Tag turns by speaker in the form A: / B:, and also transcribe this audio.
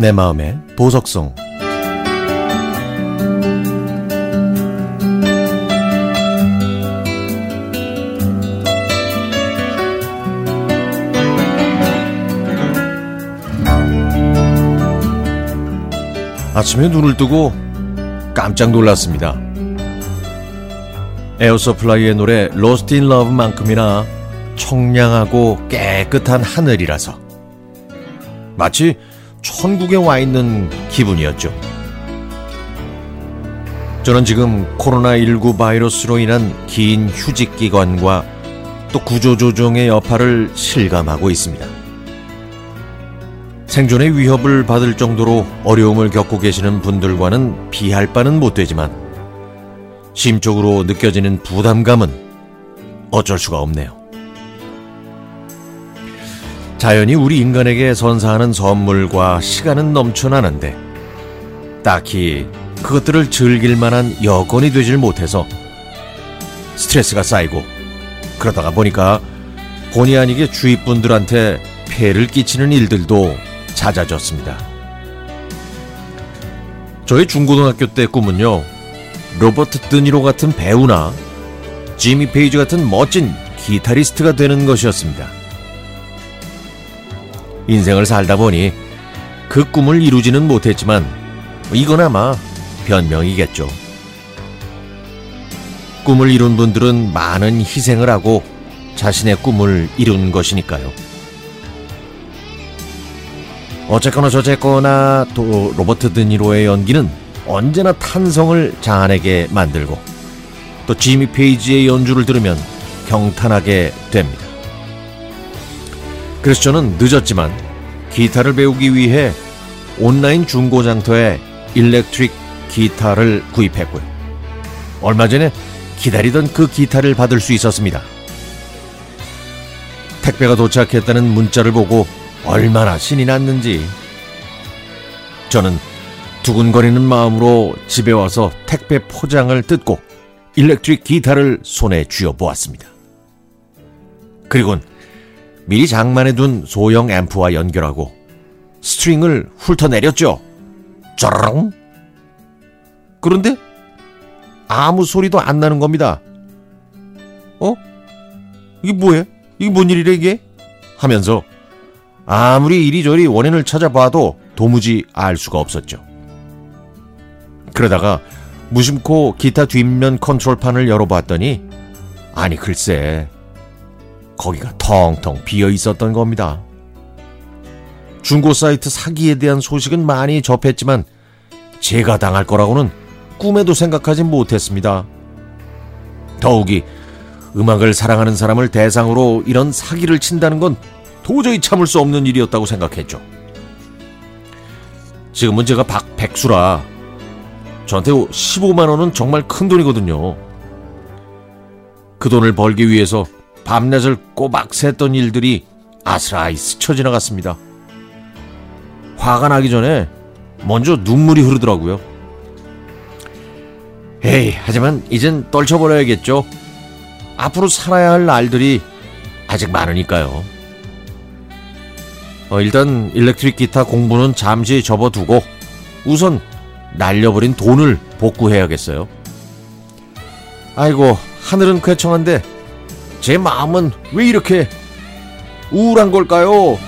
A: 내 마음의 보석song 아침에 눈을 뜨고 깜짝 놀랐습니다. Air Supply의 노래 Lost in Love만큼이나 청량하고 깨끗한 하늘이라서 마치 천국에 와 있는 기분이었죠. 저는 지금 코로나19 바이러스로 인한 긴 휴직 기간과 또 구조조정의 여파를 실감하고 있습니다. 생존의 위협을 받을 정도로 어려움을 겪고 계시는 분들과는 비할 바는 못 되지만 심적으로 느껴지는 부담감은 어쩔 수가 없네요. 자연이 우리 인간에게 선사하는 선물과 시간은 넘쳐나는데 딱히 그것들을 즐길 만한 여건이 되질 못해서 스트레스가 쌓이고 그러다가 보니까 본의 아니게 주위 분들한테 폐를 끼치는 일들도 잦아졌습니다. 저희 중고등학교 때 꿈은요, 로버트 드니로 같은 배우나 지미 페이지 같은 멋진 기타리스트가 되는 것이었습니다. 인생을 살다 보니 그 꿈을 이루지는 못했지만 이건 아마 변명이겠죠. 꿈을 이룬 분들은 많은 희생을 하고 자신의 꿈을 이룬 것이니까요. 어쨌거나 저쨌거나 또 로버트 드니로의 연기는 언제나 탄성을 자아내게 만들고 또 지미 페이지의 연주를 들으면 경탄하게 됩니다. 그래서 저는 늦었지만 기타를 배우기 위해 온라인 중고장터에 일렉트릭 기타를 구입했고요. 얼마 전에 기다리던 그 기타를 받을 수 있었습니다. 택배가 도착했다는 문자를 보고 얼마나 신이 났는지 저는 두근거리는 마음으로 집에 와서 택배 포장을 뜯고 일렉트릭 기타를 손에 쥐어 보았습니다. 그리곤 미리 장만해 둔 소형 앰프와 연결하고 string을 훑어내렸죠. 짜랑 그런데 아무 소리도 안 나는 겁니다. 어? 이게 뭐야? 이게 뭔 일이래 이게? 하면서 아무리 이리저리 원인을 찾아봐도 도무지 알 수가 없었죠. 그러다가 무심코 기타 뒷면 컨트롤판을 열어봤더니 아니 글쎄 거기가 텅텅 비어 있었던 겁니다. 중고 사이트 사기에 대한 소식은 많이 접했지만 제가 당할 거라고는 꿈에도 생각하지 못했습니다. 더욱이 음악을 사랑하는 사람을 대상으로 이런 사기를 친다는 건 도저히 참을 수 없는 일이었다고 생각했죠. 지금은 제가 박백수라 저한테 15만 원은 정말 큰 돈이거든요. 그 돈을 벌기 위해서 밤낮을 꼬박 샜던 일들이 아스라이 스쳐 지나갔습니다. 화가 나기 전에 먼저 눈물이 흐르더라고요. 에이, 하지만 이젠 떨쳐버려야겠죠. 앞으로 살아야 할 날들이 아직 많으니까요. 어, 일단 일렉트릭 기타 공부는 잠시 접어두고 우선 날려버린 돈을 복구해야겠어요. 아이고, 하늘은 쾌청한데 제 마음은 왜 이렇게 우울한 걸까요?